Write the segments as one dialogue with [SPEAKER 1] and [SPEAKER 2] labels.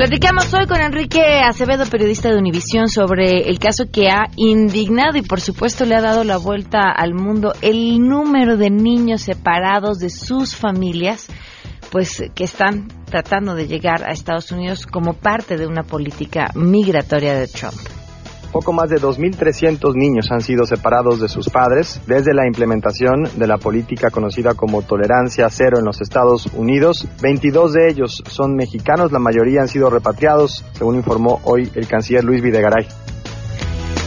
[SPEAKER 1] Platicamos hoy con Enrique Acevedo, periodista de Univisión, sobre el caso que ha indignado y por supuesto le ha dado la vuelta al mundo el número de niños separados de sus familias, pues que están tratando de llegar a Estados Unidos como parte de una política migratoria de Trump.
[SPEAKER 2] Poco más de 2.300 niños han sido separados de sus padres desde la implementación de la política conocida como tolerancia cero en los Estados Unidos. 22 de ellos son mexicanos, la mayoría han sido repatriados, según informó hoy el canciller Luis Videgaray.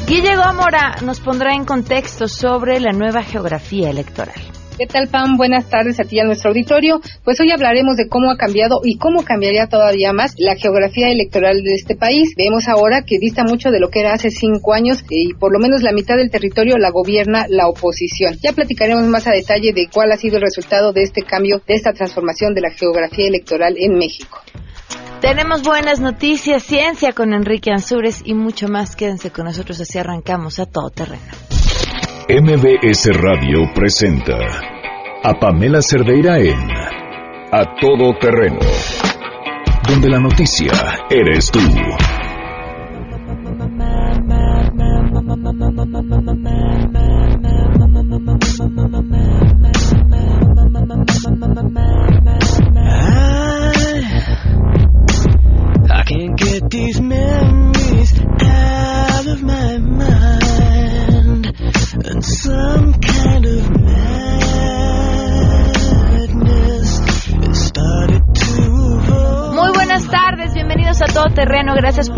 [SPEAKER 1] Guille Gómora nos pondrá en contexto sobre la nueva geografía electoral.
[SPEAKER 3] ¿Qué tal, Pam? Buenas tardes a ti y a nuestro auditorio. Pues hoy hablaremos de cómo ha cambiado y cómo cambiaría todavía más la geografía electoral de este país. Vemos ahora que dista mucho de lo que era hace cinco años y por lo menos la mitad del territorio la gobierna la oposición. Ya platicaremos más a detalle de cuál ha sido el resultado de este cambio, de esta transformación de la geografía electoral en México.
[SPEAKER 1] Tenemos buenas noticias, ciencia con Enrique Ansúrez y mucho más. Quédense con nosotros así arrancamos a todo terreno.
[SPEAKER 4] MBS Radio presenta a Pamela Cerdeira en A Todo Terreno, donde la noticia eres tú.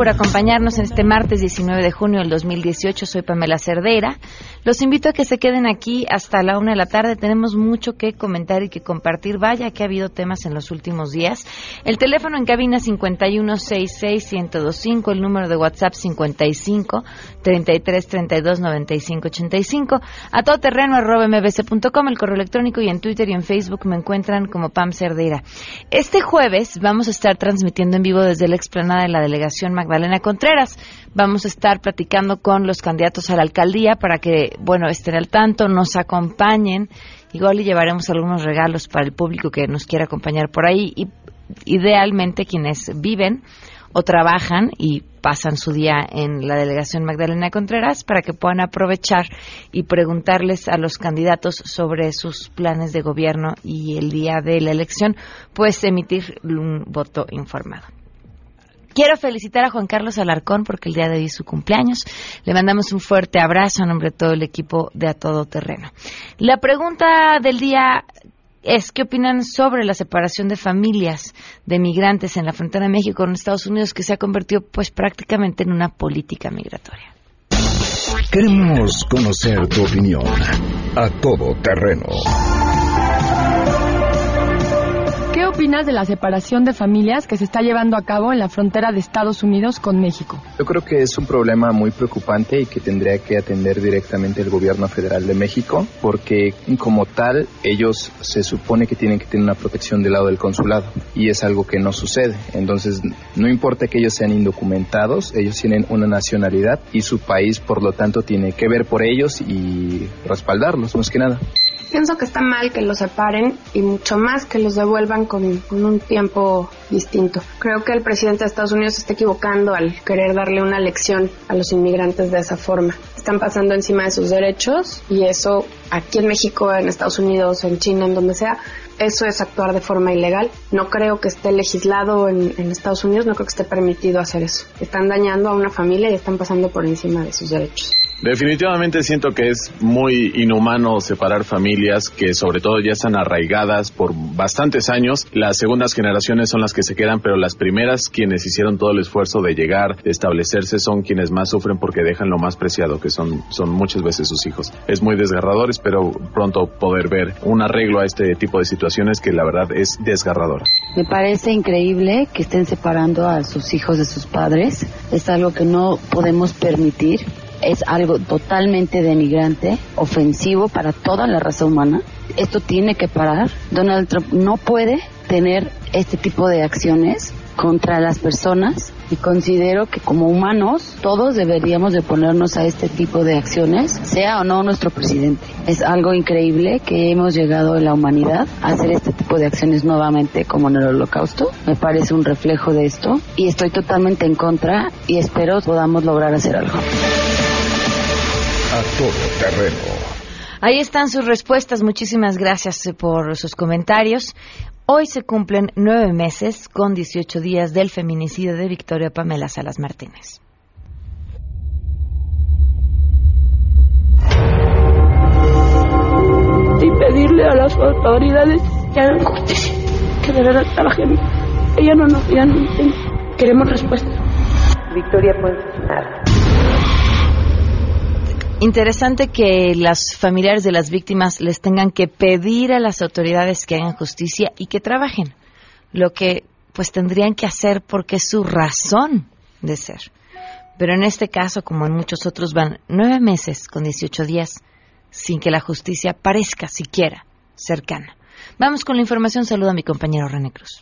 [SPEAKER 1] Por acompañarnos en este martes 19 de junio del 2018. Soy Pamela Cerdeira. Los invito a que se queden aquí hasta la una de la tarde. Tenemos mucho que comentar y que compartir. Vaya que ha habido temas en los últimos días. El teléfono en cabina 5166125, el número de WhatsApp 55 33 32 95 85, a todoterreno mbc.com, el correo electrónico y en Twitter y en Facebook me encuentran como Pam Cerdeira. Este jueves vamos a estar transmitiendo en vivo desde la explanada de la delegación Magdalena Contreras. Vamos a estar platicando con los candidatos a la alcaldía para que, bueno, estén al tanto, nos acompañen. Igual y llevaremos algunos regalos para el público que nos quiera acompañar por ahí y idealmente quienes viven o trabajan y pasan su día en la delegación Magdalena Contreras para que puedan aprovechar y preguntarles a los candidatos sobre sus planes de gobierno y el día de la elección, pues emitir un voto informado. Quiero felicitar a Juan Carlos Alarcón porque el día de hoy es su cumpleaños. Le mandamos un fuerte abrazo a nombre de todo el equipo de A Todo Terreno. La pregunta del día es qué opinan sobre la separación de familias de migrantes en la frontera de México con Estados Unidos que se ha convertido pues prácticamente en una política migratoria.
[SPEAKER 4] Queremos conocer tu opinión. A Todo Terreno.
[SPEAKER 5] ¿Qué opinas de la separación de familias que se está llevando a cabo en la frontera de Estados Unidos con México?
[SPEAKER 6] Yo creo que es un problema muy preocupante y que tendría que atender directamente el gobierno federal de México, porque como tal ellos se supone que tienen que tener una protección del lado del consulado y es algo que no sucede. Entonces, no importa que ellos sean indocumentados, ellos tienen una nacionalidad y su país, por lo tanto, tiene que ver por ellos y respaldarlos, más que nada.
[SPEAKER 7] Pienso que está mal que los separen y mucho más que los devuelvan con, con, un tiempo distinto. Creo que el presidente de Estados Unidos está equivocando al querer darle una lección a los inmigrantes de esa forma. Están pasando encima de sus derechos y eso aquí en México, en Estados Unidos, en China, en donde sea, eso es actuar de forma ilegal. No creo que esté legislado en, en, Estados Unidos, no creo que esté permitido hacer eso. Están dañando a una familia y están pasando por encima de sus derechos.
[SPEAKER 8] Definitivamente siento que es muy inhumano separar familias que sobre todo ya están arraigadas por bastantes años. Las segundas generaciones son las que se quedan, pero las primeras quienes hicieron todo el esfuerzo de llegar, de establecerse, son quienes más sufren porque dejan lo más preciado, que son, son muchas veces sus hijos. Es muy desgarrador, espero pronto poder ver un arreglo a este tipo de situaciones que la verdad es desgarrador.
[SPEAKER 9] Me parece increíble que estén separando a sus hijos de sus padres. Es algo que no podemos permitir es algo totalmente denigrante, ofensivo para toda la raza humana. Esto tiene que parar. Donald Trump no puede tener este tipo de acciones contra las personas Y considero que como humanos todos deberíamos de ponernos a este tipo de acciones, sea o no nuestro presidente. Es algo increíble que hemos llegado en la humanidad a hacer este tipo de acciones nuevamente como en el holocausto. Me parece un reflejo de esto y estoy totalmente en contra y espero podamos lograr hacer algo.
[SPEAKER 4] A todo terreno.
[SPEAKER 1] Ahí están sus respuestas. Muchísimas gracias eh, por sus comentarios. Hoy se cumplen nueve meses con 18 días del feminicidio de Victoria Pamela Salas Martínez.
[SPEAKER 10] y pedirle a las autoridades que hagan justicia, que de verdad trabajen. Ella no nos no, queremos respuesta.
[SPEAKER 11] Victoria puede nada.
[SPEAKER 1] Interesante que las familiares de las víctimas les tengan que pedir a las autoridades que hagan justicia y que trabajen, lo que pues tendrían que hacer porque es su razón de ser. Pero en este caso, como en muchos otros, van nueve meses con 18 días sin que la justicia parezca siquiera cercana. Vamos con la información. Saludo a mi compañero René Cruz.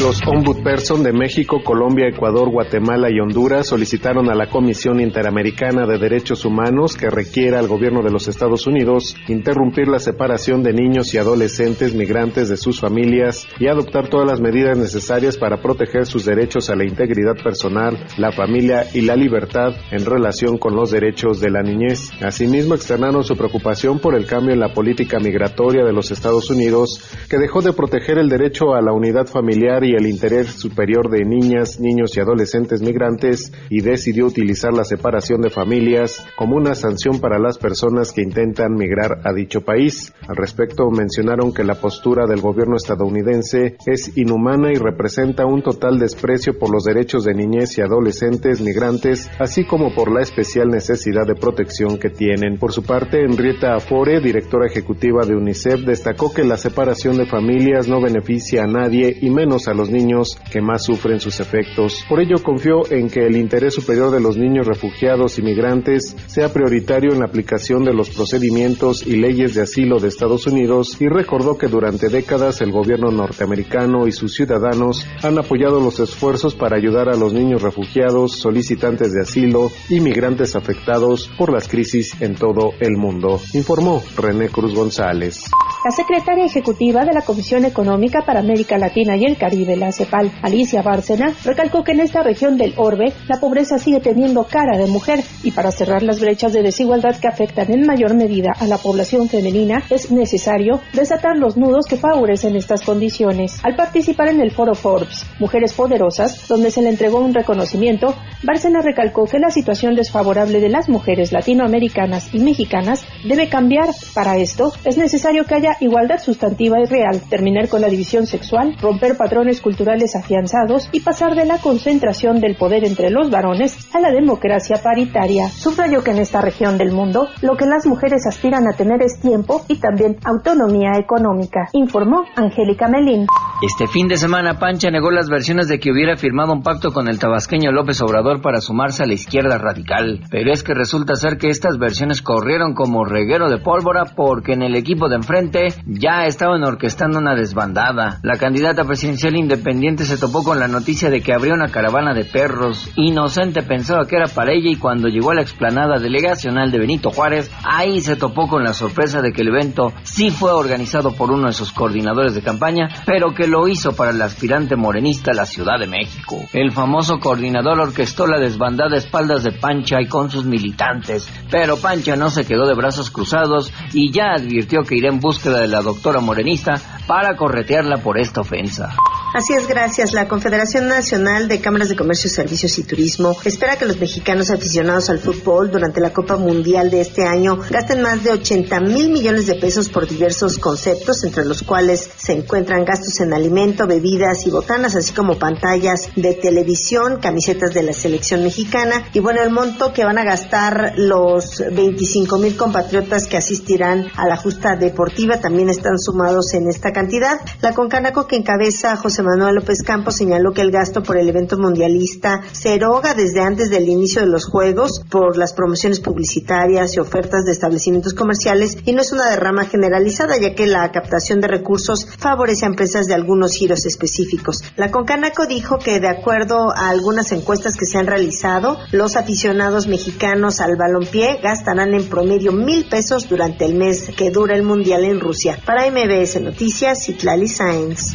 [SPEAKER 12] Los ombudsperson de México, Colombia, Ecuador, Guatemala y Honduras solicitaron a la Comisión Interamericana de Derechos Humanos que requiera al gobierno de los Estados Unidos interrumpir la separación de niños y adolescentes migrantes de sus familias y adoptar todas las medidas necesarias para proteger sus derechos a la integridad personal, la familia y la libertad en relación con los derechos de la niñez. Asimismo, externaron su preocupación por el cambio en la política migratoria de los Estados Unidos, que dejó de proteger el derecho a la unidad familiar y el interés superior de niñas, niños y adolescentes migrantes y decidió utilizar la separación de familias como una sanción para las personas que intentan migrar a dicho país. Al respecto, mencionaron que la postura del gobierno estadounidense es inhumana y representa un total desprecio por los derechos de niñez y adolescentes migrantes, así como por la especial necesidad de protección que tienen. Por su parte, Henrietta Afore, directora ejecutiva de UNICEF, destacó que la separación de familias no beneficia a nadie y menos a los niños que más sufren sus efectos. Por ello confió en que el interés superior de los niños refugiados y migrantes sea prioritario en la aplicación de los procedimientos y leyes de asilo de Estados Unidos y recordó que durante décadas el gobierno norteamericano y sus ciudadanos han apoyado los esfuerzos para ayudar a los niños refugiados, solicitantes de asilo y migrantes afectados por las crisis en todo el mundo, informó René Cruz González.
[SPEAKER 13] La secretaria ejecutiva de la Comisión Económica para América Latina y el Caribe, la CEPAL, Alicia Bárcena, recalcó que en esta región del orbe la pobreza sigue teniendo cara de mujer y para cerrar las brechas de desigualdad que afectan en mayor medida a la población femenina es necesario desatar los nudos que favorecen estas condiciones. Al participar en el foro Forbes, Mujeres Poderosas, donde se le entregó un reconocimiento, Bárcena recalcó que la situación desfavorable de las mujeres latinoamericanas y mexicanas debe cambiar. Para esto es necesario que haya igualdad sustantiva y real, terminar con la división sexual, romper patrones culturales afianzados y pasar de la concentración del poder entre los varones a la democracia paritaria. Subrayó que en esta región del mundo lo que las mujeres aspiran a tener es tiempo y también autonomía económica, informó Angélica Melín.
[SPEAKER 14] Este fin de semana Pancha negó las versiones de que hubiera firmado un pacto con el tabasqueño López Obrador para sumarse a la izquierda radical, pero es que resulta ser que estas versiones corrieron como reguero de pólvora porque en el equipo de enfrente ya estaban orquestando una desbandada. La candidata presidencial independiente se topó con la noticia de que habría una caravana de perros. Inocente pensaba que era para ella y cuando llegó a la explanada delegacional de Benito Juárez, ahí se topó con la sorpresa de que el evento sí fue organizado por uno de sus coordinadores de campaña, pero que lo hizo para el aspirante morenista a la Ciudad de México. El famoso coordinador orquestó la desbandada a espaldas de Pancha y con sus militantes, pero Pancha no se quedó de brazos cruzados y ya advirtió que irá en de la doctora morenista para corretearla por esta ofensa.
[SPEAKER 11] Así es, gracias. La Confederación Nacional de Cámaras de Comercio, Servicios y Turismo espera que los mexicanos aficionados al fútbol durante la Copa Mundial de este año gasten más de 80 mil millones de pesos por diversos conceptos, entre los cuales se encuentran gastos en alimento, bebidas y botanas, así como pantallas de televisión, camisetas de la selección mexicana y bueno, el monto que van a gastar los 25 mil compatriotas que asistirán a la justa deportiva también están sumados en esta cantidad. La Concanaco que encabeza José Manuel López Campos señaló que el gasto por el evento mundialista se eroga desde antes del inicio de los Juegos por las promociones publicitarias y ofertas de establecimientos comerciales y no es una derrama generalizada ya que la captación de recursos favorece a empresas de algunos giros específicos. La Concanaco dijo que de acuerdo a algunas encuestas que se han realizado, los aficionados mexicanos al balompié gastarán en promedio mil pesos durante el mes que dura el Mundial en Rusia. Para MBS Noticias, Citlali Sáenz.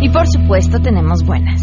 [SPEAKER 1] Y por supuesto tenemos buenas.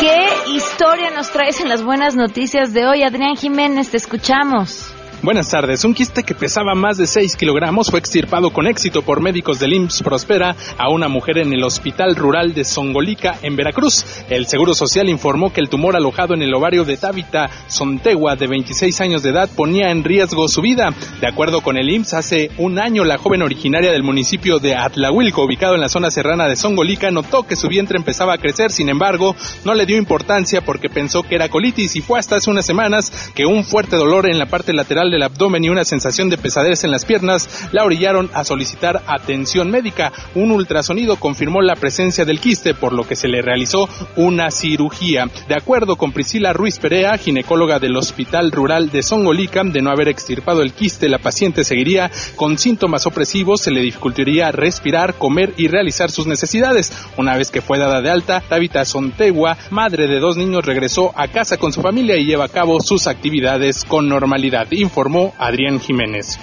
[SPEAKER 1] ¿Qué historia nos traes en las buenas noticias de hoy? Adrián Jiménez, te escuchamos.
[SPEAKER 15] Buenas tardes. Un quiste que pesaba más de 6 kilogramos fue extirpado con éxito por médicos del IMSS Prospera a una mujer en el Hospital Rural de Songolica, en Veracruz. El Seguro Social informó que el tumor alojado en el ovario de Tabita Sontegua, de 26 años de edad, ponía en riesgo su vida. De acuerdo con el IMSS, hace un año la joven originaria del municipio de Atlahuilco, ubicado en la zona serrana de Songolica, notó que su vientre empezaba a crecer. Sin embargo, no le dio importancia porque pensó que era colitis y fue hasta hace unas semanas que un fuerte dolor en la parte lateral del abdomen y una sensación de pesadez en las piernas la orillaron a solicitar atención médica. Un ultrasonido confirmó la presencia del quiste, por lo que se le realizó una cirugía. De acuerdo con Priscila Ruiz Perea, ginecóloga del Hospital Rural de Songolica, de no haber extirpado el quiste, la paciente seguiría con síntomas opresivos, se le dificultaría respirar, comer y realizar sus necesidades. Una vez que fue dada de alta, Tabita Sontegua, madre de dos niños, regresó a casa con su familia y lleva a cabo sus actividades con normalidad. Informó Adrián Jiménez.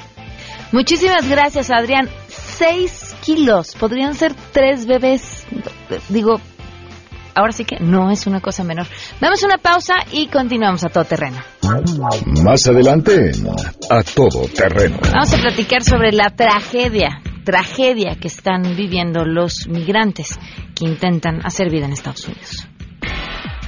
[SPEAKER 1] Muchísimas gracias, Adrián. Seis kilos, podrían ser tres bebés. Digo, ahora sí que no es una cosa menor. Damos una pausa y continuamos a todo terreno.
[SPEAKER 4] Más adelante, a todo terreno.
[SPEAKER 1] Vamos a platicar sobre la tragedia, tragedia que están viviendo los migrantes que intentan hacer vida en Estados Unidos.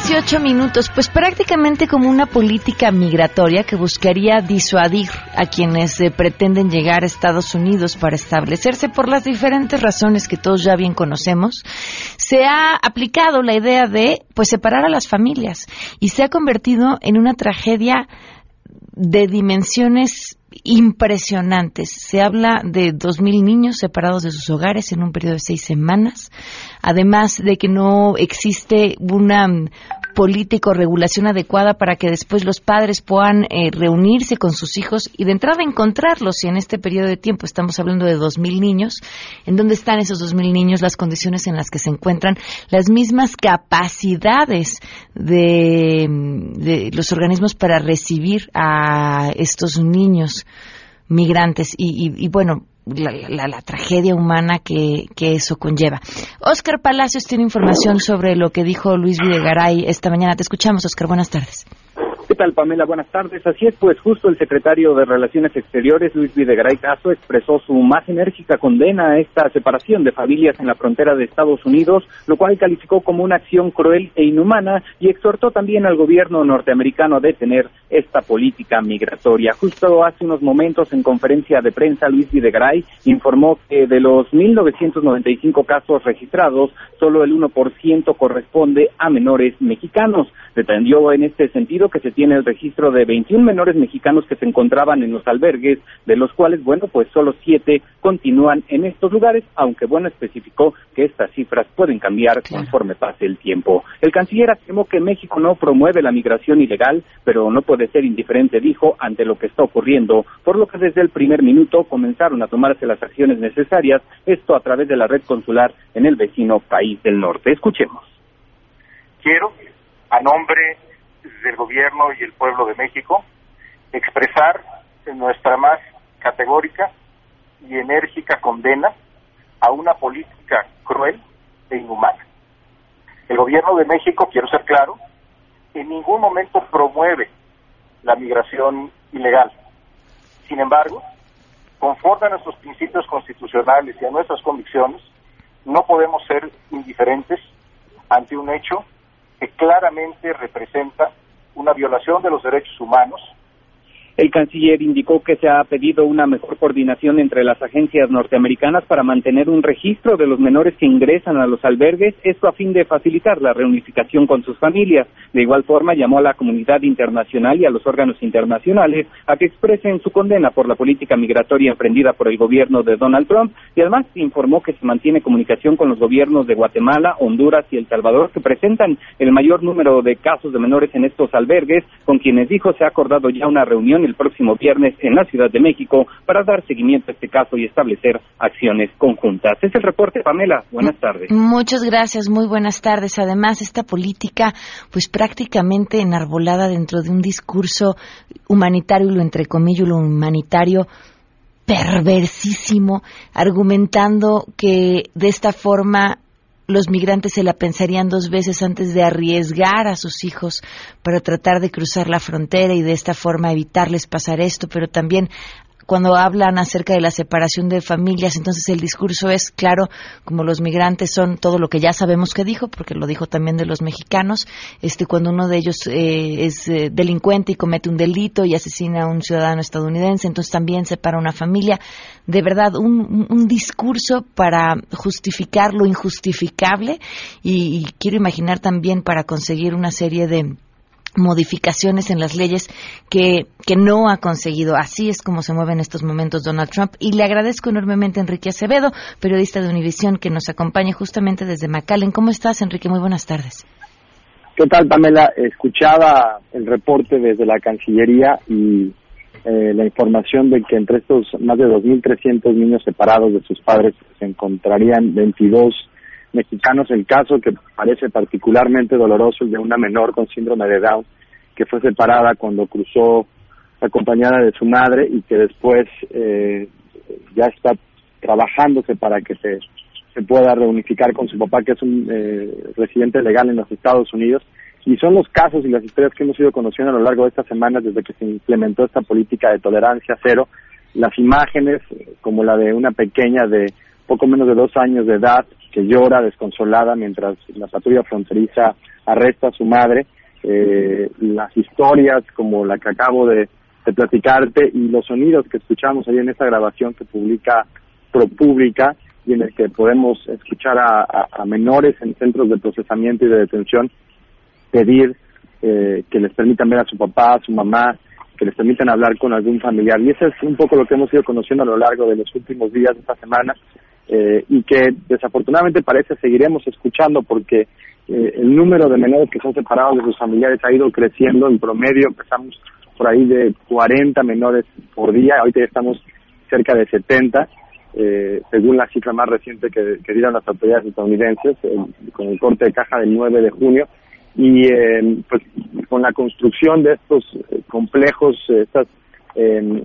[SPEAKER 1] 18 minutos, pues prácticamente como una política migratoria que buscaría disuadir a quienes eh, pretenden llegar a Estados Unidos para establecerse por las diferentes razones que todos ya bien conocemos, se ha aplicado la idea de pues separar a las familias y se ha convertido en una tragedia de dimensiones impresionantes. Se habla de 2.000 niños separados de sus hogares en un periodo de seis semanas, además de que no existe una mm, política o regulación adecuada para que después los padres puedan eh, reunirse con sus hijos y de entrada encontrarlos. Y en este periodo de tiempo estamos hablando de 2.000 niños. ¿En dónde están esos 2.000 niños? Las condiciones en las que se encuentran, las mismas capacidades de, mm, de los organismos para recibir a estos niños migrantes y, y- bueno, la tragedia humana que, que eso conlleva. Oscar Palacios tiene información sobre lo que dijo Luis Videgaray esta mañana. Te escuchamos, Oscar. Buenas tardes.
[SPEAKER 16] ¿Qué tal, Pamela? Buenas tardes. Así es, pues justo el secretario de Relaciones Exteriores, Luis Videgaray Caso, expresó su más enérgica condena a esta separación de familias en la frontera de Estados Unidos, lo cual calificó como una acción cruel e inhumana y exhortó también al gobierno norteamericano a detener esta política migratoria. Justo hace unos momentos en conferencia de prensa, Luis Videgaray informó que de los 1.995 casos registrados, solo el 1% corresponde a menores mexicanos. Detendió en este sentido que se tiene el registro de 21 menores mexicanos que se encontraban en los albergues, de los cuales, bueno, pues solo siete continúan en estos lugares, aunque, bueno, especificó que estas cifras pueden cambiar conforme pase el tiempo. El canciller afirmó que México no promueve la migración ilegal, pero no puede ser indiferente, dijo, ante lo que está ocurriendo, por lo que desde el primer minuto comenzaron a tomarse las acciones necesarias, esto a través de la red consular en el vecino país del norte. Escuchemos.
[SPEAKER 17] quiero, a nombre del gobierno y el pueblo de México, expresar nuestra más categórica y enérgica condena a una política cruel e inhumana. El gobierno de México, quiero ser claro, en ningún momento promueve la migración ilegal. Sin embargo, conforme a nuestros principios constitucionales y a nuestras convicciones, no podemos ser indiferentes ante un hecho que claramente representa una violación de los derechos humanos
[SPEAKER 16] El canciller indicó que se ha pedido una mejor coordinación entre las agencias norteamericanas para mantener un registro de los menores que ingresan a los albergues, esto a fin de facilitar la reunificación con sus familias. De igual forma, llamó a la comunidad internacional y a los órganos internacionales a que expresen su condena por la política migratoria emprendida por el gobierno de Donald Trump y además informó que se mantiene comunicación con los gobiernos de Guatemala, Honduras y El Salvador que presentan el mayor número de casos de menores en estos albergues, con quienes dijo se ha acordado ya una reunión el próximo viernes en la Ciudad de México para dar seguimiento a este caso y establecer acciones conjuntas. Es el reporte, Pamela. Buenas tardes.
[SPEAKER 1] Muchas gracias, muy buenas tardes. Además, esta política, pues prácticamente enarbolada dentro de un discurso humanitario, lo entrecomillo, lo humanitario, perversísimo, argumentando que de esta forma los migrantes se la pensarían dos veces antes de arriesgar a sus hijos para tratar de cruzar la frontera y de esta forma evitarles pasar esto, pero también cuando hablan acerca de la separación de familias, entonces el discurso es claro, como los migrantes son todo lo que ya sabemos que dijo, porque lo dijo también de los mexicanos, este cuando uno de ellos eh, es eh, delincuente y comete un delito y asesina a un ciudadano estadounidense, entonces también separa una familia. De verdad, un, un discurso para justificar lo injustificable y, y quiero imaginar también para conseguir una serie de modificaciones en las leyes que, que no ha conseguido. Así es como se mueve en estos momentos Donald Trump. Y le agradezco enormemente a Enrique Acevedo, periodista de Univisión, que nos acompaña justamente desde McAllen. ¿Cómo estás, Enrique? Muy buenas tardes.
[SPEAKER 2] ¿Qué tal, Pamela? Escuchaba el reporte desde la Cancillería y eh, la información de que entre estos más de 2.300 niños separados de sus padres se encontrarían 22 mexicanos. El caso que parece particularmente doloroso de una menor con síndrome de Down que fue separada cuando cruzó acompañada de su madre y que después eh, ya está trabajándose para que se, se pueda reunificar con su papá, que es un eh, residente legal en los Estados Unidos. Y son los casos y las historias que hemos ido conociendo a lo largo de estas semanas desde que se implementó esta política de tolerancia cero. Las imágenes, eh, como la de una pequeña de poco menos de dos años de edad, que llora desconsolada mientras la patrulla fronteriza arresta a su madre, eh, las historias como la que acabo de, platicarte y los sonidos que escuchamos ahí en esta grabación que publica ProPublica y en el que podemos escuchar a menores en centros de procesamiento y de detención pedir eh, que les permitan ver a su papá, a su mamá, que les permitan hablar con algún familiar. Y eso es un poco lo que hemos ido conociendo a lo largo de los últimos días de esta semana eh, y que desafortunadamente parece seguiremos escuchando porque eh, el número de menores que son separados de sus familiares ha ido creciendo. En promedio empezamos por ahí de 40 menores por día, ahorita ya estamos cerca de 70. Eh, según la cifra más reciente que, dieron las autoridades estadounidenses, con el corte de caja del 9 de junio, y eh, pues con la construcción de estos eh, complejos, estas, eh,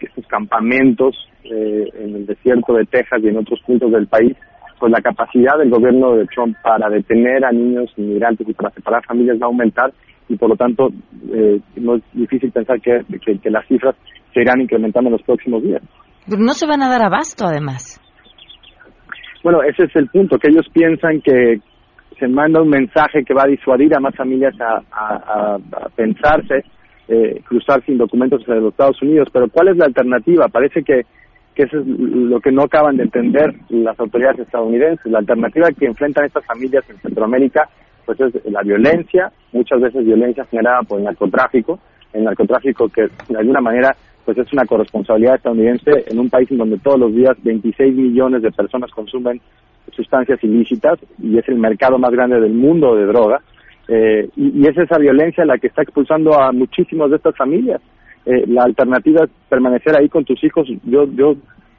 [SPEAKER 2] estos campamentos eh, en el desierto de Texas y en otros puntos del país, pues la capacidad del gobierno de Trump para detener a niños inmigrantes y para separar familias va a aumentar y por lo tanto eh, no es difícil pensar que, que, que las cifras se irán incrementando en los próximos días.
[SPEAKER 1] Pero no se van a dar abasto, además.
[SPEAKER 2] Bueno, ese es el punto, que ellos piensan que se manda un mensaje que va a disuadir a más familias a- a- a pensarse eh, cruzar sin documentos hacia los Estados Unidos. Pero ¿cuál es la alternativa? Parece que, que eso es lo que no acaban de entender las autoridades estadounidenses. La alternativa que enfrentan estas familias en Centroamérica pues es la violencia, muchas veces violencia generada por el narcotráfico, el narcotráfico que de alguna manera pues es una corresponsabilidad estadounidense en un país en donde todos los días 26 millones de personas consumen sustancias ilícitas y es el mercado más grande del mundo de droga. Eh, y, es esa violencia la que está expulsando a muchísimas de estas familias. Eh, la alternativa es permanecer ahí con tus hijos. Yo, yo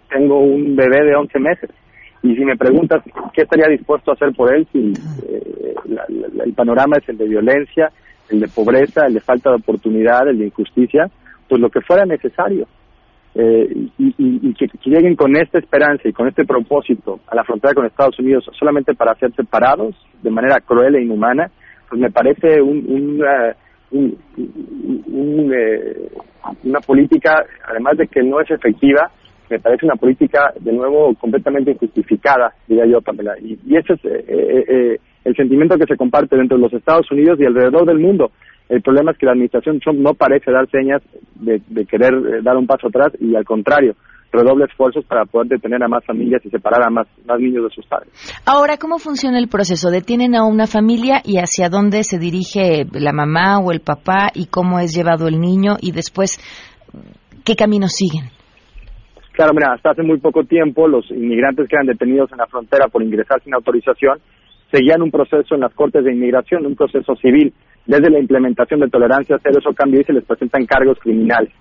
[SPEAKER 2] tengo un bebé de 11 meses y si me preguntas qué estaría dispuesto a hacer por él, si eh, la- el panorama es el de violencia, el de pobreza, el de falta de oportunidad, el de injusticia, pues lo que fuera necesario. Eh, y que, que lleguen con esta esperanza y con este propósito a la frontera con Estados Unidos solamente para ser separados de manera cruel e inhumana, pues me parece un, un, eh, un- un, eh, una política, además de que no es efectiva, me parece una política, de nuevo, completamente injustificada, diría yo, Pamela. Y, y ese es eh, eh, eh, el sentimiento que se comparte dentro de los Estados Unidos y alrededor del mundo. El problema es que la administración Trump no parece dar señas de, de querer dar un paso atrás y al contrario, redoble esfuerzos para poder detener a más familias y separar a más, más niños de sus padres.
[SPEAKER 1] Ahora, ¿cómo funciona el proceso? ¿Detienen a una familia y hacia dónde se dirige la mamá o el papá y cómo es llevado el niño y después qué camino siguen?
[SPEAKER 2] Claro, mira, hasta hace muy poco tiempo los inmigrantes que eran detenidos en la frontera por ingresar sin autorización seguían un proceso en las cortes de inmigración, un proceso civil. Desde la implementación de tolerancia cero, eso cambió y se les presentan cargos criminales.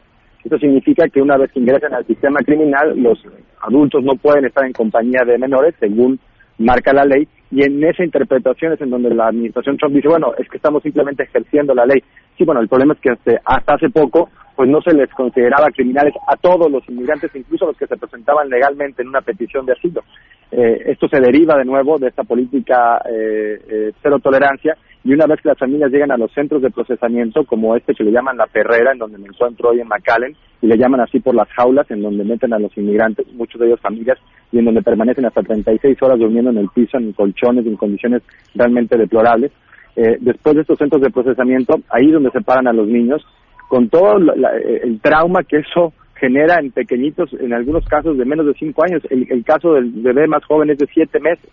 [SPEAKER 2] Esto significa que una vez que ingresan al sistema criminal, los adultos no pueden estar en compañía de menores, según marca la ley, y en esa interpretación es en donde la administración Trump dice, bueno, es que estamos simplemente ejerciendo la ley. Sí, bueno, el problema es que hasta, hace poco, pues no se les consideraba criminales a todos los inmigrantes, incluso a los que se presentaban legalmente en una petición de asilo. Eh, esto se deriva de nuevo de esta política eh, eh, cero tolerancia y una vez que las familias llegan a los centros de procesamiento como este que le llaman la perrera en donde me encuentro hoy en McAllen y le llaman así por las jaulas en donde meten a los inmigrantes, muchos de ellos familias y en donde permanecen hasta 36 horas durmiendo en el piso en colchones en condiciones realmente deplorables. Eh, después de estos centros de procesamiento, ahí es donde separan a los niños con todo la- el trauma que eso genera en pequeñitos, en algunos casos de menos de cinco años. El, el caso del bebé más joven es de siete meses,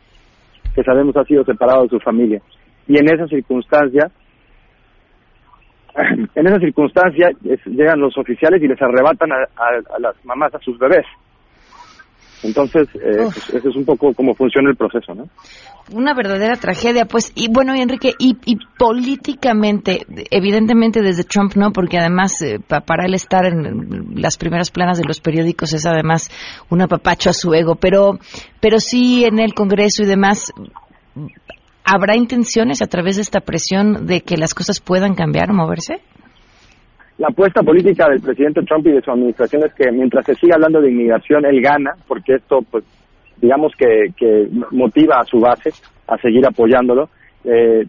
[SPEAKER 2] que sabemos ha sido separado de su familia. Y en esa circunstancia, en esa circunstancia es- llegan los oficiales y les arrebatan a, a- a las mamás a sus bebés. Entonces, eh, pues, eso es un poco cómo funciona el proceso, ¿no?
[SPEAKER 1] Una verdadera tragedia, pues. Y bueno, y Enrique, y, y políticamente, evidentemente desde Trump no, porque además eh, pa- para él estar en las primeras planas de los periódicos es además un apapacho a su ego, pero, pero sí en el Congreso y demás, ¿habrá intenciones a través de esta presión de que las cosas puedan cambiar o moverse?
[SPEAKER 2] La apuesta política del presidente Trump y de su administración es que mientras se siga hablando de inmigración, él gana, porque esto, pues, digamos que, motiva a su base a seguir apoyándolo. Eh,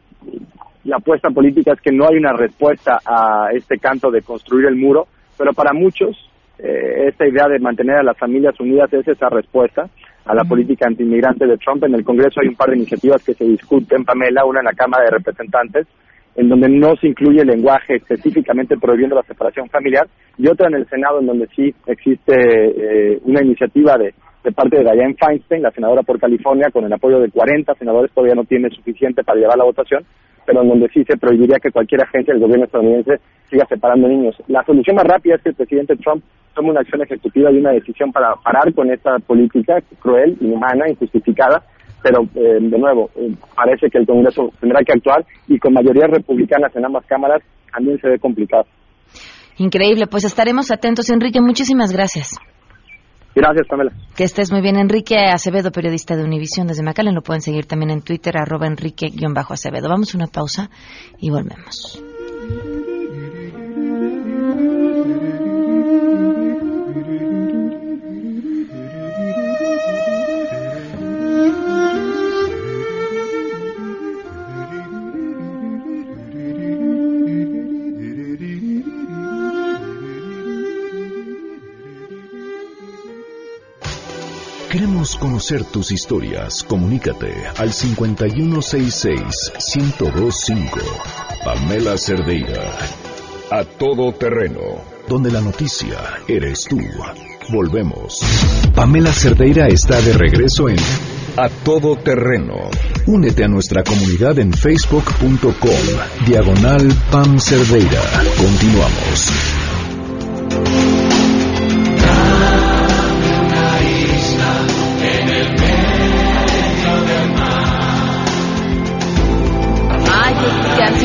[SPEAKER 2] la apuesta política es que no hay una respuesta a este canto de construir el muro, pero para muchos eh, esta idea de mantener a las familias unidas es esa respuesta a la política antiinmigrante de Trump. En el Congreso hay un par de iniciativas que se discuten, Pamela, una en la Cámara de Representantes, en donde no se incluye el lenguaje específicamente prohibiendo la separación familiar, y otra en el Senado en donde sí existe eh, una iniciativa de, de parte de Dianne Feinstein, la senadora por California, con el apoyo de 40 senadores, todavía no tiene suficiente para llevar la votación, pero en donde sí se prohibiría que cualquier agencia del gobierno estadounidense siga separando niños. La solución más rápida es que el presidente Trump tome una acción ejecutiva y una decisión para parar con esta política cruel, inhumana, injustificada, pero eh, de nuevo, eh, parece que el Congreso tendrá que actuar y con mayorías republicanas en ambas cámaras también se ve complicado.
[SPEAKER 1] Increíble, pues estaremos atentos. Enrique, muchísimas gracias.
[SPEAKER 2] Gracias, Pamela.
[SPEAKER 1] Que estés muy bien. Enrique Acevedo, periodista de Univisión desde Macalén. Lo pueden seguir también en Twitter, arroba Enrique-Acevedo. Vamos a una pausa y volvemos.
[SPEAKER 4] Conocer tus historias. Comunícate al 5166-1025. Pamela Cerdeira. A todo terreno. Donde la noticia eres tú. Volvemos. Pamela Cerdeira está de regreso en A todo terreno. Únete a nuestra comunidad en facebook.com. Diagonal Pam Cerdeira. Continuamos.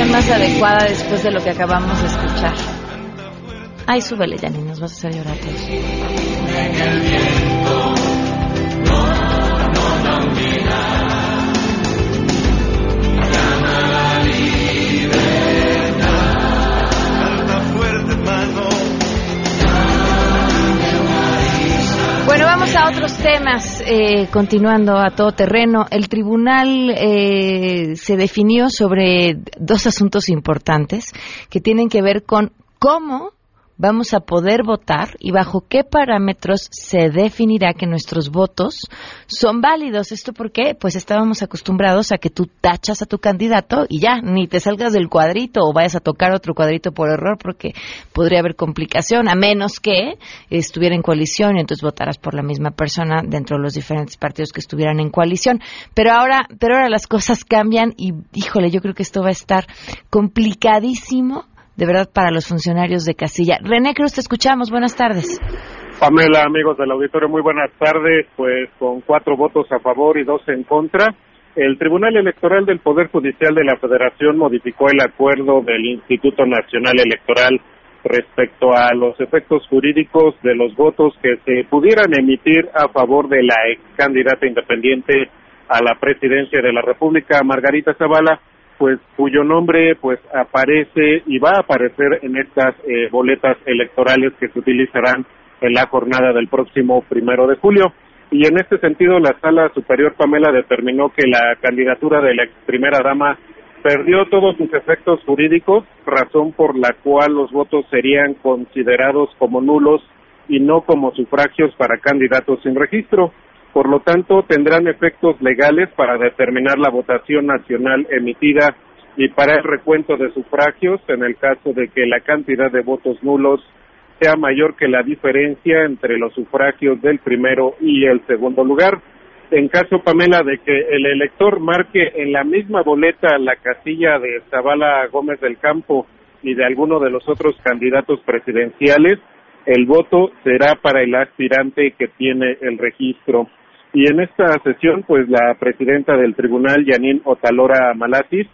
[SPEAKER 1] Más adecuada después de lo que acabamos de escuchar. Ay, súbele, Janine, nos vas a hacer llorar todos. Vamos a otros temas. eh, continuando a todo terreno, el tribunal eh, se definió sobre dos asuntos importantes que tienen que ver con cómo vamos a poder votar y bajo qué parámetros se definirá que nuestros votos son válidos. ¿Esto por qué? Pues estábamos acostumbrados a que tú tachas a tu candidato y ya, ni te salgas del cuadrito o vayas a tocar otro cuadrito por error porque podría haber complicación, a menos que estuviera en coalición y entonces votaras por la misma persona dentro de los diferentes partidos que estuvieran en coalición. Pero ahora, pero ahora las cosas cambian y, híjole, yo creo que esto va a estar complicadísimo de verdad para los funcionarios de casilla. René Cruz, te escuchamos. Buenas tardes.
[SPEAKER 18] Pamela, amigos del auditorio, muy buenas tardes. Pues con cuatro votos a favor y dos en contra, el Tribunal Electoral del Poder Judicial de la Federación modificó el acuerdo del Instituto Nacional Electoral respecto a los efectos jurídicos de los votos que se pudieran emitir a favor de la ex candidata independiente a la presidencia de la República, Margarita Zavala, pues cuyo nombre pues aparece y va a aparecer en estas eh, boletas electorales que se utilizarán en la jornada del próximo primero de julio. Y en este sentido, la Sala Superior Pamela determinó que la candidatura de la ex primera dama perdió todos sus efectos jurídicos, razón por la cual los votos serían considerados como nulos y no como sufragios para candidatos sin registro. Por lo tanto, tendrán efectos legales para determinar la votación nacional emitida y para el recuento de sufragios en el caso de que la cantidad de votos nulos sea mayor que la diferencia entre los sufragios del primero y el segundo lugar. En caso, Pamela, de que el elector marque en la misma boleta la casilla de Zavala Gómez del Campo y de alguno de los otros candidatos presidenciales, el voto será para el aspirante que tiene el registro. Y en esta sesión, pues la presidenta del tribunal, Yanin Otalora Malatis,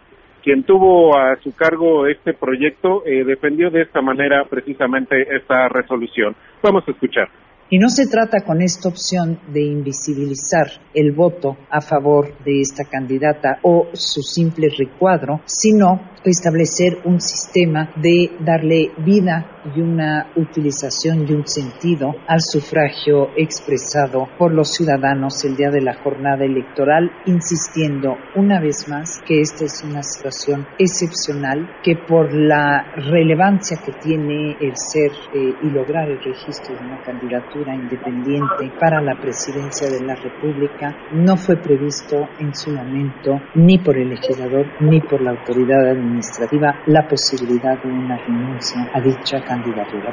[SPEAKER 18] quien tuvo a su cargo este proyecto, eh, defendió de esta manera precisamente esta resolución. Vamos a escuchar.
[SPEAKER 19] Y no se trata con esta opción de invisibilizar el voto a favor de esta candidata o su simple recuadro, sino establecer un sistema de darle vida y una utilización de un sentido al sufragio expresado por los ciudadanos el día de la jornada electoral, insistiendo una vez más que esta es una situación excepcional, que por la relevancia que tiene el ser eh, y lograr el registro de una candidatura independiente para la presidencia de la República no fue previsto en su momento ni por el legislador ni por la autoridad administrativa la posibilidad de una renuncia a dicha candidatura.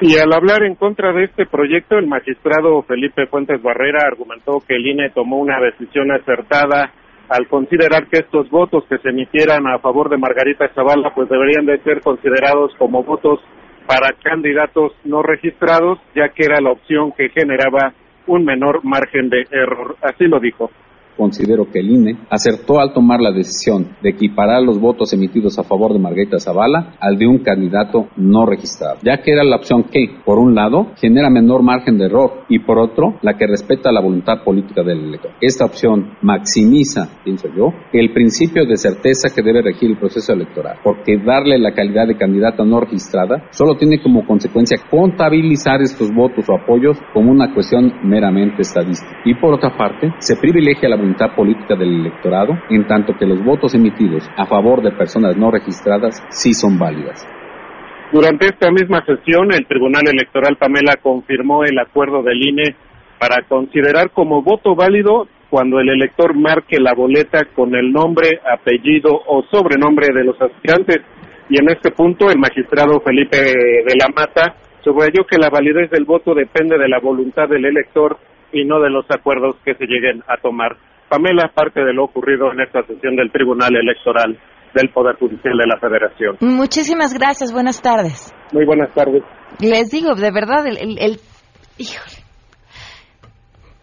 [SPEAKER 18] Y al hablar en contra de este proyecto, el magistrado Felipe Fuentes Barrera argumentó que el INE tomó una decisión acertada al considerar que estos votos que se emitieran a favor de Margarita Zavala pues deberían de ser considerados como votos para candidatos no registrados, ya que era la opción que generaba un menor margen de error. Así lo dijo
[SPEAKER 20] considero que el INE acertó al tomar la decisión de equiparar los votos emitidos a favor de Margarita Zavala al de un candidato no registrado, ya que era la opción que, por un lado, genera menor margen de error y por otro, la que respeta la voluntad política del elector. Esta opción maximiza, pienso yo, el principio de certeza que debe regir el proceso electoral, porque darle la calidad de candidata no registrada solo tiene como consecuencia contabilizar estos votos o apoyos como una cuestión meramente estadística. Y por otra parte, se privilegia la voluntad política del electorado, en tanto que los votos emitidos a favor de personas no registradas sí son válidas.
[SPEAKER 18] Durante esta misma sesión, el Tribunal Electoral Pamela confirmó el acuerdo del INE para considerar como voto válido cuando el elector marque la boleta con el nombre, apellido o sobrenombre de los aspirantes. Y en este punto, el magistrado Felipe de la Mata subrayó que la validez del voto depende de la voluntad del elector y no de los acuerdos que se lleguen a tomar. Pamela, parte de lo ocurrido en esta sesión del Tribunal Electoral del Poder Judicial de la Federación.
[SPEAKER 1] Muchísimas gracias, buenas tardes.
[SPEAKER 18] Muy buenas tardes.
[SPEAKER 1] Les digo, de verdad, el... el, el... Híjole.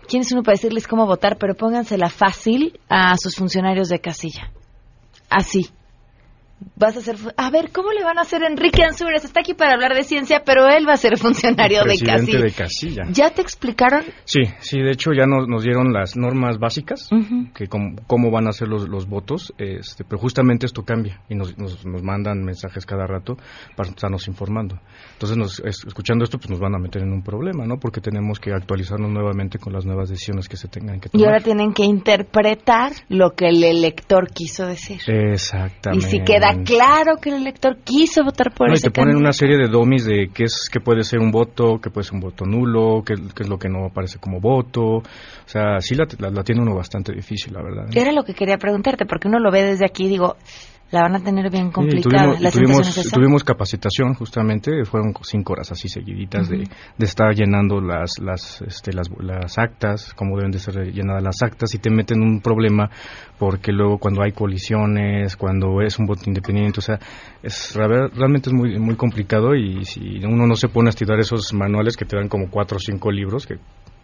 [SPEAKER 1] ¿Quién es uno para decirles cómo votar? Pero póngansela fácil a sus funcionarios de casilla. Así. Vas a ser... A ver, ¿cómo le van a hacer Enrique Ansúrez? Está aquí para hablar de ciencia, pero él va a ser funcionario de casilla.
[SPEAKER 21] de casilla.
[SPEAKER 1] ¿Ya te explicaron?
[SPEAKER 21] Sí, sí, de hecho ya nos, nos dieron las normas básicas, que cómo, cómo van a ser los, los votos, este, pero justamente esto cambia y nos, nos, nos mandan mensajes cada rato para estarnos informando. Entonces, nos, es- escuchando esto, pues nos van a meter en un problema, ¿no? Porque tenemos que actualizarnos nuevamente con las nuevas decisiones que se tengan que
[SPEAKER 1] Y
[SPEAKER 21] tomar.
[SPEAKER 1] ahora tienen que interpretar lo que el elector quiso decir. Y
[SPEAKER 21] Exactamente.
[SPEAKER 1] si queda claro que el elector quiso votar por
[SPEAKER 21] No, y
[SPEAKER 1] ese
[SPEAKER 21] te ponen
[SPEAKER 1] candidato.
[SPEAKER 21] una serie de domis de qué es qué puede ser un voto, qué puede ser un voto nulo, qué, qué es lo que no aparece como voto. O sea, sí la, la, la tiene uno bastante difícil, la verdad. ¿eh?
[SPEAKER 1] Era lo que quería preguntarte, porque uno lo ve desde aquí y digo, la van a tener bien
[SPEAKER 21] Sí,
[SPEAKER 1] complicada.
[SPEAKER 21] tuvimos,
[SPEAKER 1] Las
[SPEAKER 21] tuvimos, tuvimos capacitación justamente, fueron cinco horas así seguiditas de, de estar llenando las las, este, las las actas, como deben de ser llenadas las actas y te meten en un problema porque luego cuando hay colisiones, cuando es un voto independiente, o sea, es real- realmente es muy muy complicado y si uno no se pone a estudiar esos manuales que te dan como cuatro o cinco libros que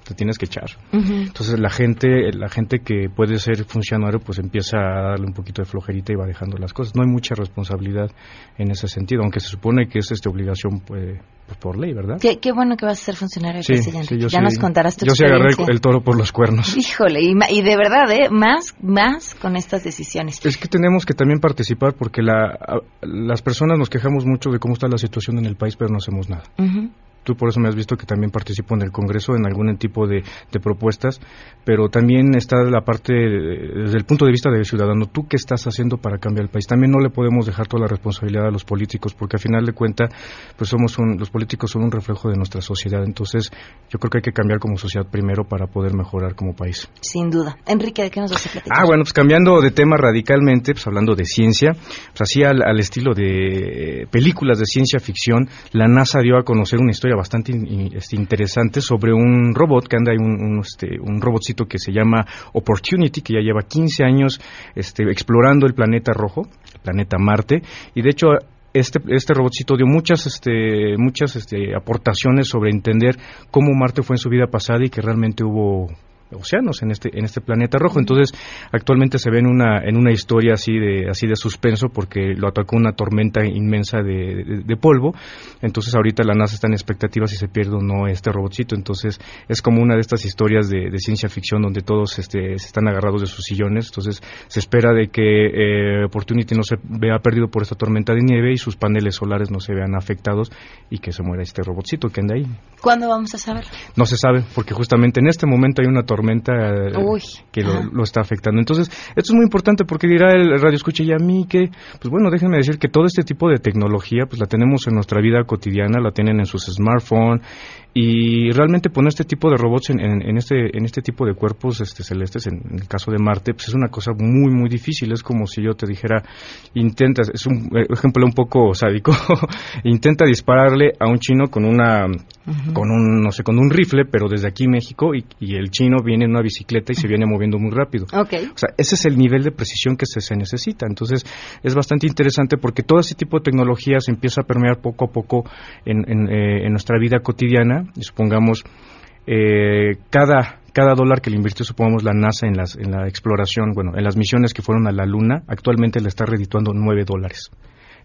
[SPEAKER 21] te tienes que echar. Entonces la gente, la gente que puede ser funcionario, pues empieza a darle un poquito de flojerita y va dejando las cosas. No hay mucha responsabilidad en ese sentido, aunque se supone que es esta obligación pues, pues, por ley, ¿verdad?
[SPEAKER 1] Qué, qué bueno que vas a ser funcionario
[SPEAKER 21] Sí, yo
[SPEAKER 1] ya
[SPEAKER 21] sí-
[SPEAKER 1] nos contarás tu
[SPEAKER 21] Yo sí agarré el, toro por los cuernos.
[SPEAKER 1] Híjole, y, y de verdad, ¿eh? Más, más con estas decisiones.
[SPEAKER 21] Es que tenemos que también participar porque la, a- las personas nos quejamos mucho de cómo está la situación en el país, pero no hacemos nada.
[SPEAKER 1] Ujú.
[SPEAKER 21] Tú por eso me has visto que también participo en el Congreso en algún tipo de, de propuestas, pero también está la parte, de- desde el punto de vista del ciudadano, ¿tú qué estás haciendo para cambiar el país? También no le podemos dejar toda la responsabilidad a los políticos, porque al final de cuentas, pues somos un, los políticos son un reflejo de nuestra sociedad. Entonces, yo creo que hay que cambiar como sociedad primero para poder mejorar como país.
[SPEAKER 1] Sin duda. Enrique, ¿de qué nos vas a platicar?
[SPEAKER 21] Ah, bueno, pues cambiando de tema radicalmente, pues hablando de ciencia, pues así al, al estilo de películas de ciencia ficción, la NASA dio a conocer una historia bastante este, interesante sobre un robot que anda ahí, un, un, este, un robotcito que se llama Opportunity, que ya lleva 15 años este, explorando el planeta rojo, el planeta Marte, y de hecho este, este robotcito dio muchas, este, muchas este, aportaciones sobre entender cómo Marte fue en su vida pasada y que realmente hubo océanos en este en este planeta rojo. Entonces actualmente se ve en una en una historia así de así de suspenso porque lo atacó una tormenta inmensa de, de- de polvo. Entonces ahorita la NASA está en expectativa si se pierde o no este robotcito. Entonces es como una de estas historias de, de ciencia ficción donde todos este, se están agarrados de sus sillones. Entonces se espera de que eh, Opportunity no se vea perdido por esta tormenta de nieve y sus paneles solares no se vean afectados y que se muera este robotcito que anda ahí.
[SPEAKER 1] ¿Cuándo vamos a saber?
[SPEAKER 21] no se sabe, porque justamente en este momento hay una tormenta eh,
[SPEAKER 1] Uy,
[SPEAKER 21] que lo, lo está afectando. Entonces, esto es muy importante porque dirá el radio escucha y a mí que, pues bueno, déjenme decir que todo este tipo de tecnología, pues la tenemos en nuestra vida cotidiana, la tienen en sus smartphones y realmente poner este tipo de robots en, en- en este en este tipo de cuerpos este celestes, en, en el caso de Marte, pues es una cosa muy muy difícil. Es como si yo te dijera, intenta, es un eh, ejemplo un poco sádico, intenta dispararle a un chino con una con un no sé con un rifle pero desde aquí México y, y el chino viene en una bicicleta y se viene moviendo muy rápido
[SPEAKER 1] Ok.
[SPEAKER 21] o sea ese es el nivel de precisión que se, se necesita entonces es bastante interesante porque todo ese tipo de tecnología se empieza a permear poco a poco en, en, eh, en nuestra vida cotidiana y supongamos eh, cada cada dólar que le invirtió, supongamos, la NASA en, las, en la exploración, bueno, en las misiones que fueron a la Luna, actualmente le está redituando nueve dólares.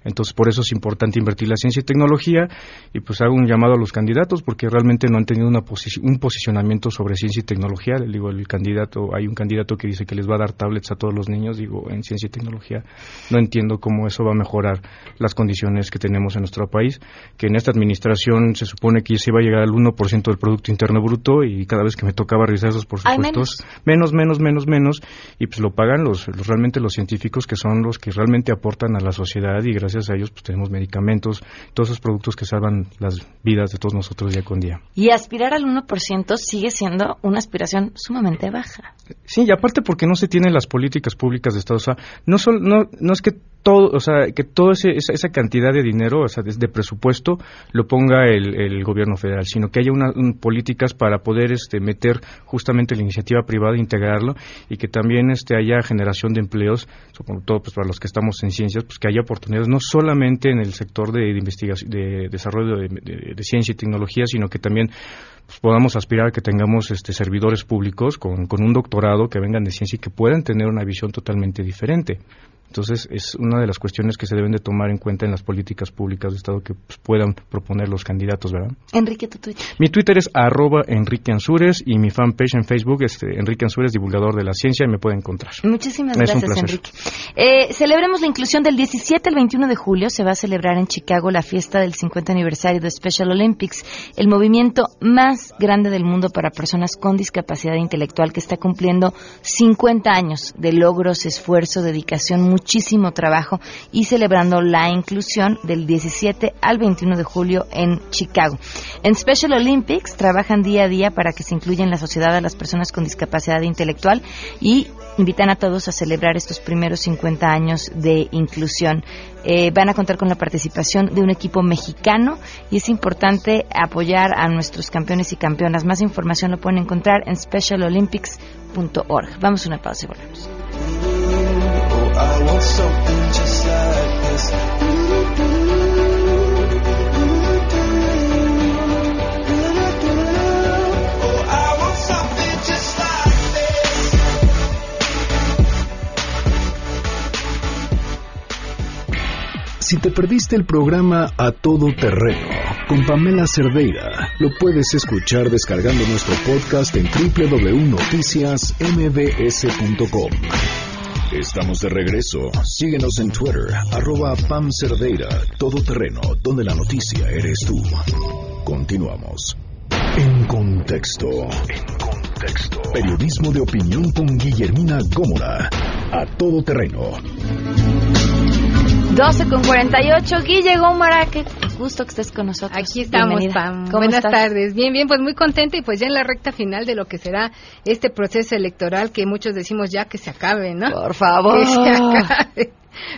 [SPEAKER 21] Entonces, por eso es importante invertir la ciencia y tecnología y pues hago un llamado a los candidatos porque realmente no han tenido una posi- un posicionamiento sobre ciencia y tecnología. Le digo, el candidato, hay un candidato que dice que les va a dar tablets a todos los niños, digo, en ciencia y tecnología. No entiendo cómo eso va a mejorar las condiciones que tenemos en nuestro país, que en esta administración se supone que se iba a llegar al 1% del Producto Interno Bruto y cada vez que me tocaba revisar esos presupuestos, menos, menos, menos, menos, y pues lo pagan los, los realmente los científicos que son los que realmente aportan a la sociedad y gracias a ellos pues tenemos medicamentos, todos esos productos que salvan las vidas de todos nosotros día con día.
[SPEAKER 1] Y aspirar al 1% sigue siendo una aspiración sumamente baja.
[SPEAKER 21] Sí, y aparte porque no se tienen las políticas públicas de Estado, o sea, no, sol- no, no es que todo, o sea, que toda esa, esa cantidad de dinero, o sea, de, de presupuesto, lo ponga el, el gobierno federal, sino que haya una, un- políticas para poder este, meter justamente la iniciativa privada, integrarlo, y que también este, haya generación de empleos, sobre todo pues, para los que estamos en ciencias, pues que haya oportunidades no solamente en el sector de, investigación, de desarrollo de, ciencia y tecnología, sino que también pues, podamos aspirar a que tengamos este, servidores públicos con un doctorado que vengan de ciencia y que puedan tener una visión totalmente diferente. Entonces, es una de las cuestiones que se deben de tomar en cuenta en las políticas públicas de Estado que pues, puedan proponer los candidatos, ¿verdad?
[SPEAKER 1] Enrique, tu Twitter.
[SPEAKER 21] Mi Twitter es arroba Enrique Ansures y mi fanpage en Facebook es este, Enrique Ansures, divulgador de la ciencia, y me puede encontrar.
[SPEAKER 1] Muchísimas gracias, Enrique. Eh, celebremos la inclusión del 17 al 21 de julio. Se va a celebrar en Chicago la fiesta del 50 aniversario de Special Olympics, el movimiento más grande del mundo para personas con discapacidad intelectual que está cumpliendo 50 años de logros, esfuerzo, dedicación, muchísimo trabajo y celebrando la inclusión del 17 al 21 de julio en Chicago. En Special Olympics trabajan día a día para que se incluya en la sociedad a las personas con discapacidad intelectual y invitan a todos a celebrar estos primeros 50 años de inclusión. Eh, van a contar con la participación de un equipo mexicano y es importante apoyar a nuestros campeones y campeonas. Más información lo pueden encontrar en specialolympics.org. Vamos a una pausa y volvemos.
[SPEAKER 4] Si te perdiste el programa A Todo Terreno con Pamela Cerdeira, lo puedes escuchar descargando nuestro podcast en www.noticiasmbs.com. Estamos de regreso. Síguenos en Twitter, arroba Pam Cerdeira, Todo Terreno, donde la noticia eres tú. Continuamos. En contexto. En contexto. Periodismo de opinión con Guillermina Gómora. A todo terreno.
[SPEAKER 1] 12 con 48. Guille Gómara, qué gusto que estés con nosotros.
[SPEAKER 22] Aquí estamos, Pam. Buenas tardes. Bien, bien, pues muy contenta y pues ya en la recta final de lo que será este proceso electoral que muchos decimos ya que se acabe, ¿no?
[SPEAKER 1] Por favor.
[SPEAKER 22] Que se acabe.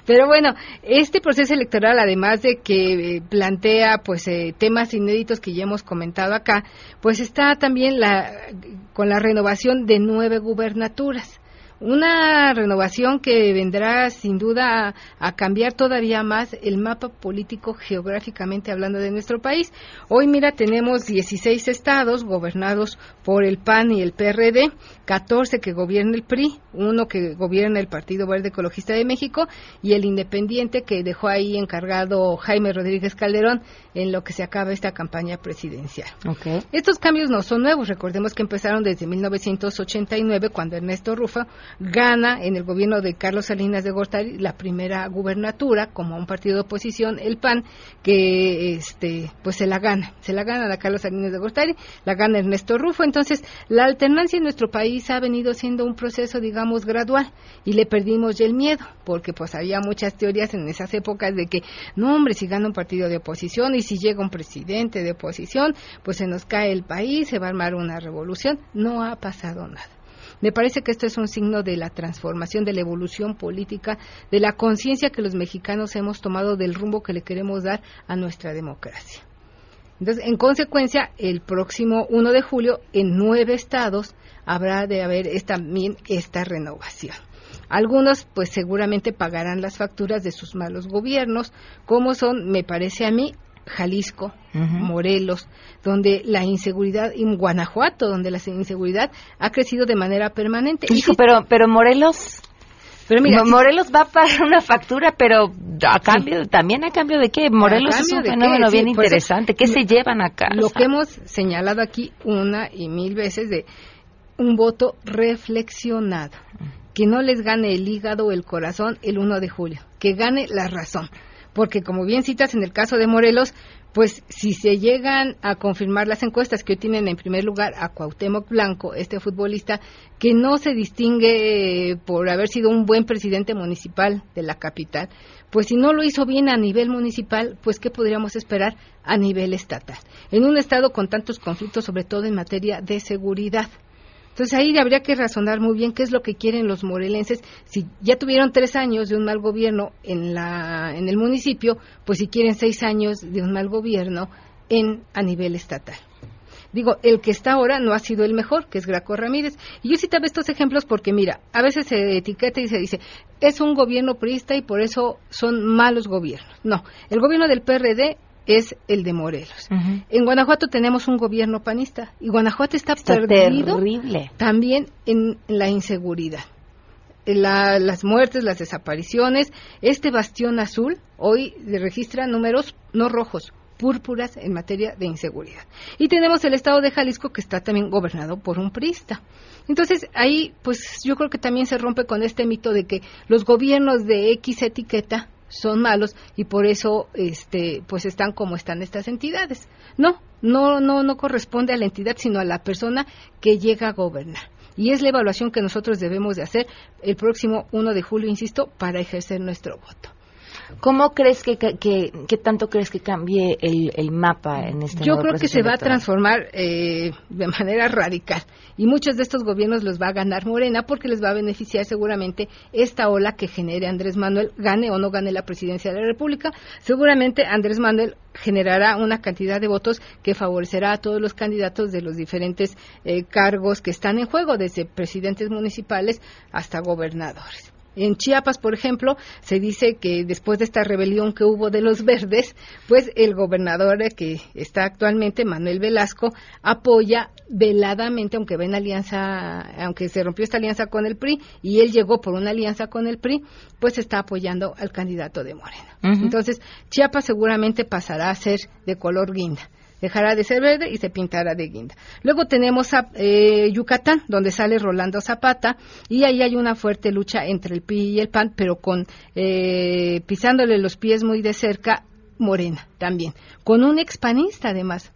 [SPEAKER 22] Pero bueno, este proceso electoral, además de que eh, plantea pues eh, temas inéditos que ya hemos comentado acá, pues está también la, con la renovación de nueve gubernaturas una renovación que vendrá sin duda a, a, cambiar todavía más el mapa político geográficamente hablando de nuestro país. Hoy, mira, tenemos 16 estados gobernados por el PAN y el PRD, 14 que gobierna el PRI, uno que gobierna el Partido Verde Ecologista de México y el Independiente que dejó ahí encargado Jaime Rodríguez Calderón en lo que se acaba esta campaña presidencial.
[SPEAKER 1] Okay.
[SPEAKER 22] Estos cambios no son nuevos, recordemos que empezaron desde 1989 cuando Ernesto Rufa gana en el gobierno de Carlos Salinas de Gortari la primera gubernatura como un partido de oposición, el PAN, que este pues se la gana, se la gana a Carlos Salinas de Gortari, la gana Ernesto Rufo, entonces la alternancia en nuestro país ha venido siendo un proceso digamos gradual y le perdimos ya el miedo, porque pues había muchas teorías en esas épocas de que no hombre, si gana un partido de oposición y si llega un presidente de oposición, pues se nos cae el país, se va a armar una revolución, no ha pasado nada. Me parece que esto es un signo de la transformación, de la evolución política, de la conciencia que los mexicanos hemos tomado del rumbo que le queremos dar a nuestra democracia. Entonces, en consecuencia, el próximo 1 de julio, en nueve estados, habrá de haber también esta renovación. Algunos, pues seguramente pagarán las facturas de sus malos gobiernos, como son, me parece a mí, Jalisco, uh -huh. Morelos, donde la inseguridad, en Guanajuato, donde la inseguridad ha crecido de manera permanente.
[SPEAKER 1] Hijo, pero, pero Morelos.
[SPEAKER 22] Pero mira,
[SPEAKER 1] Morelos va a pagar una factura, pero a cambio, sí. también a cambio de qué? Morelos es un fenómeno qué? bien sí, interesante. ¿Qué se llevan acá?
[SPEAKER 22] Lo que hemos señalado aquí una y mil veces de un voto reflexionado. Que no les gane el hígado o el corazón el 1 de julio, que gane la razón porque como bien citas en el caso de Morelos, pues si se llegan a confirmar las encuestas que hoy tienen en primer lugar a Cuauhtémoc Blanco, este futbolista que no se distingue por haber sido un buen presidente municipal de la capital, pues si no lo hizo bien a nivel municipal, pues qué podríamos esperar a nivel estatal, en un estado con tantos conflictos, sobre todo en materia de seguridad. Entonces ahí habría que razonar muy bien qué es lo que quieren los morelenses. Si ya tuvieron tres años de un mal gobierno en, la, en el municipio, pues si quieren seis años de un mal gobierno en, a nivel estatal. Digo, el que está ahora no ha sido el mejor, que es Graco Ramírez. Y yo citaba estos ejemplos porque, mira, a veces se etiqueta y se dice, es un gobierno priista y por eso son malos gobiernos. No, el gobierno del PRD es el de Morelos. Uh -huh. En Guanajuato tenemos un gobierno panista y Guanajuato está,
[SPEAKER 1] está
[SPEAKER 22] perdido
[SPEAKER 1] terrible.
[SPEAKER 22] también en la inseguridad. las muertes, las desapariciones. Este bastión azul hoy registra números no rojos, púrpuras en materia de inseguridad. Y tenemos el estado de Jalisco que está también gobernado por un prista. Entonces, ahí, pues yo creo que también se rompe con este mito de que los gobiernos de X etiqueta son malos y por eso este pues están como están estas entidades. No, no no no corresponde a la entidad, sino a la persona que llega a gobernar. Y es la evaluación que nosotros debemos de hacer el próximo 1 de julio, insisto, para ejercer nuestro voto.
[SPEAKER 1] ¿Cómo crees que, que, tanto crees que cambie el, mapa en este
[SPEAKER 22] Yo creo que se va a transformar eh, de manera radical y muchos de estos gobiernos los va a ganar Morena porque les va a beneficiar seguramente esta ola que genere Andrés Manuel, gane o no gane la presidencia de la República. Seguramente Andrés Manuel generará una cantidad de votos que favorecerá a todos los candidatos de los diferentes eh, cargos que están en juego, desde presidentes municipales hasta gobernadores. En Chiapas, por ejemplo, se dice que después de esta rebelión que hubo de los verdes, pues el gobernador que está actualmente, Manuel Velasco, apoya veladamente, aunque ven alianza, aunque se rompió esta alianza con el PRI y él llegó por una alianza con el PRI, pues está apoyando al candidato de Morena. Entonces, Chiapas seguramente pasará a ser de color guinda dejará de ser verde y se pintará de guinda. Luego tenemos a eh, Yucatán, donde sale Rolando Zapata, y ahí hay una fuerte lucha entre el PRI y el PAN, pero con eh, pisándole los pies muy de cerca Morena también, con un expanista además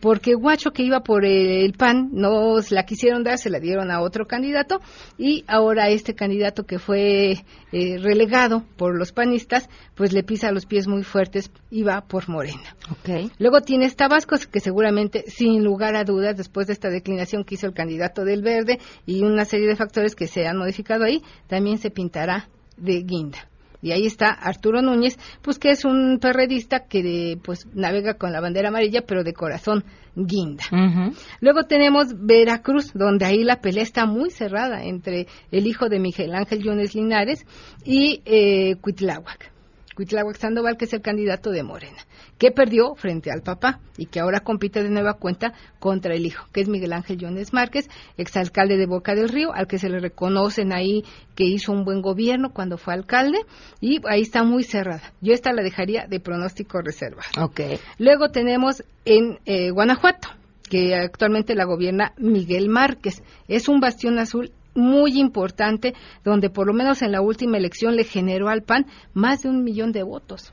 [SPEAKER 22] porque Guacho que iba por el PAN no la quisieron dar, se la dieron a otro candidato y ahora este candidato que fue eh, relegado por los panistas, pues le pisa los pies muy fuertes y va por Morena.
[SPEAKER 1] Okay.
[SPEAKER 22] Luego tienes Tabasco, que seguramente, sin lugar a dudas, después de esta declinación que hizo el candidato del Verde y una serie de factores que se han modificado ahí, también se pintará de guinda. Y ahí está Arturo Núñez, pues que es un perredista que pues navega con la bandera amarilla, pero de corazón guinda. Luego tenemos Veracruz, donde ahí la pelea está muy cerrada entre el hijo de Miguel Ángel Yunes Linares y eh, Cuitláhuac. Cuitláhuac Sandoval, que es el candidato de Morena que perdió frente al papá y que ahora compite de nueva cuenta contra el hijo, que es Miguel Ángel Jones Márquez, exalcalde de Boca del Río, al que se le reconocen ahí que hizo un buen gobierno cuando fue alcalde y ahí está muy cerrada. Yo esta la dejaría de pronóstico reservado.
[SPEAKER 1] Okay.
[SPEAKER 22] Luego tenemos en eh, Guanajuato que actualmente la gobierna Miguel Márquez. Es un bastión azul muy importante donde por lo menos en la última elección le generó al PAN más de un millón de votos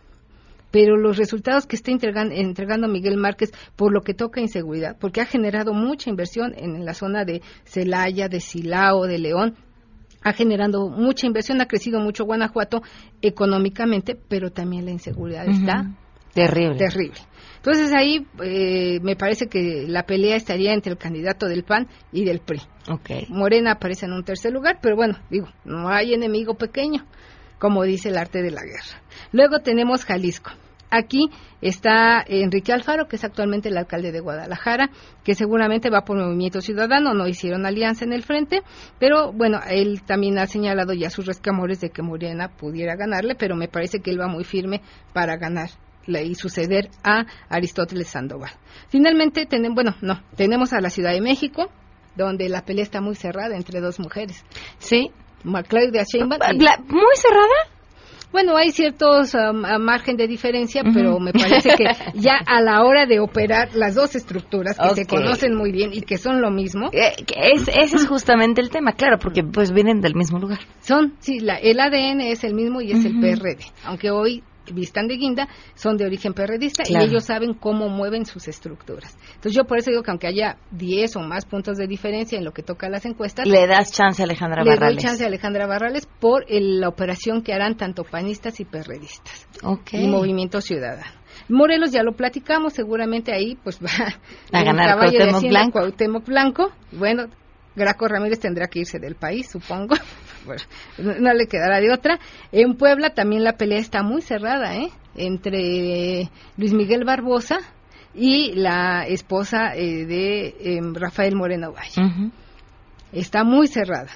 [SPEAKER 22] pero los resultados que está entregando, Miguel Márquez por lo que toca inseguridad, porque ha generado mucha inversión en la zona de Celaya, de Silao, de León, ha generado mucha inversión, ha crecido mucho Guanajuato económicamente, pero también la inseguridad está
[SPEAKER 1] terrible.
[SPEAKER 22] Terrible. Entonces ahí eh, me parece que la pelea estaría entre el candidato del PAN y del PRI.
[SPEAKER 1] Okay.
[SPEAKER 22] Morena aparece en un tercer lugar, pero bueno, digo, no hay enemigo pequeño, como dice el arte de la guerra. Luego tenemos Jalisco. Aquí está Enrique Alfaro, que es actualmente el alcalde de Guadalajara, que seguramente va por Movimiento Ciudadano, no hicieron alianza en el frente, pero bueno, él también ha señalado ya sus rescamores de que Morena pudiera ganarle, pero me parece que él va muy firme para ganar y suceder a Aristóteles Sandoval. Finalmente, tenemos, bueno, no, tenemos a la Ciudad de México, donde la pelea está muy cerrada entre dos mujeres.
[SPEAKER 1] Sí.
[SPEAKER 22] Claudia Sheinbaum.
[SPEAKER 1] ¿Muy cerrada?
[SPEAKER 22] Bueno, hay ciertos um, margen de diferencia, pero me parece que ya a la hora de operar las dos estructuras que se conocen muy bien y que son lo mismo.
[SPEAKER 1] Eh, es, ese es justamente el tema, claro, porque pues vienen del mismo lugar.
[SPEAKER 22] Son, sí, la, el ADN es el mismo y es el PRD, aunque hoy vistan de guinda, son de origen perredista y ellos saben cómo mueven sus estructuras. Entonces yo por eso digo que aunque haya 10 o más puntos de diferencia en lo que toca a las encuestas...
[SPEAKER 1] Le das chance a Alejandra Barrales.
[SPEAKER 22] Le doy chance a Alejandra Barrales por la operación que harán tanto panistas y perredistas.
[SPEAKER 1] Okay.
[SPEAKER 22] Y Movimiento Ciudadano. Morelos ya lo platicamos, seguramente ahí pues va
[SPEAKER 1] a ganar Cuauhtémoc Blanco.
[SPEAKER 22] Cuauhtémoc Blanco. Bueno, Graco Ramírez tendrá que irse del país, supongo. Bueno, no, le quedará de otra. En Puebla también la pelea está muy cerrada, ¿eh? Entre Luis Miguel Barbosa y la esposa eh, de em, Rafael Moreno Valle. Está muy cerrada.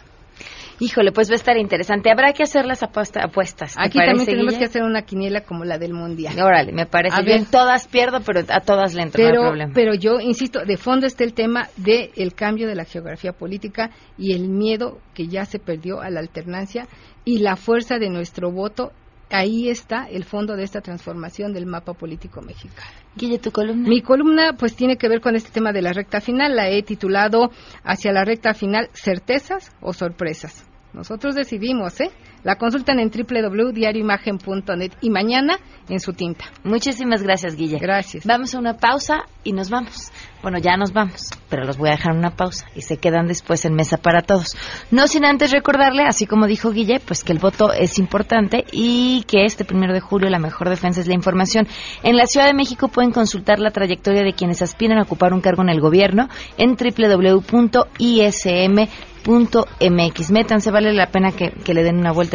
[SPEAKER 1] Híjole, pues va a estar interesante. Habrá que hacer las apuestas.
[SPEAKER 22] Aquí también tenemos que hacer una quiniela como la del Mundial.
[SPEAKER 1] Órale, me parece. bien. todas pierdo, pero a todas le entro,
[SPEAKER 22] pero,
[SPEAKER 1] no problema.
[SPEAKER 22] Pero yo insisto, de fondo está el tema del el cambio de la geografía política y el miedo que ya se perdió a la alternancia y la fuerza de nuestro voto ahí está el fondo de esta transformación del mapa político mexicano.
[SPEAKER 1] Guille, tu columna.
[SPEAKER 22] Mi columna pues tiene que ver con este tema de la recta final. La he titulado Hacia la recta final, certezas o sorpresas. Nosotros decidimos, ¿eh? La consultan en www.diarioimagen.net y mañana en su tinta.
[SPEAKER 1] Muchísimas gracias, Guille.
[SPEAKER 22] Gracias.
[SPEAKER 1] Vamos a una pausa y nos vamos. Bueno, ya nos vamos, pero los voy a dejar una pausa y se quedan después en mesa para todos. No sin antes recordarle, así como dijo Guille, pues que el voto es importante y que este primero de julio la mejor defensa es la información. En la Ciudad de México pueden consultar la trayectoria de quienes aspiran a ocupar un cargo en el gobierno en www.ism.mx. Métanse, vale la pena que, que le den una vuelta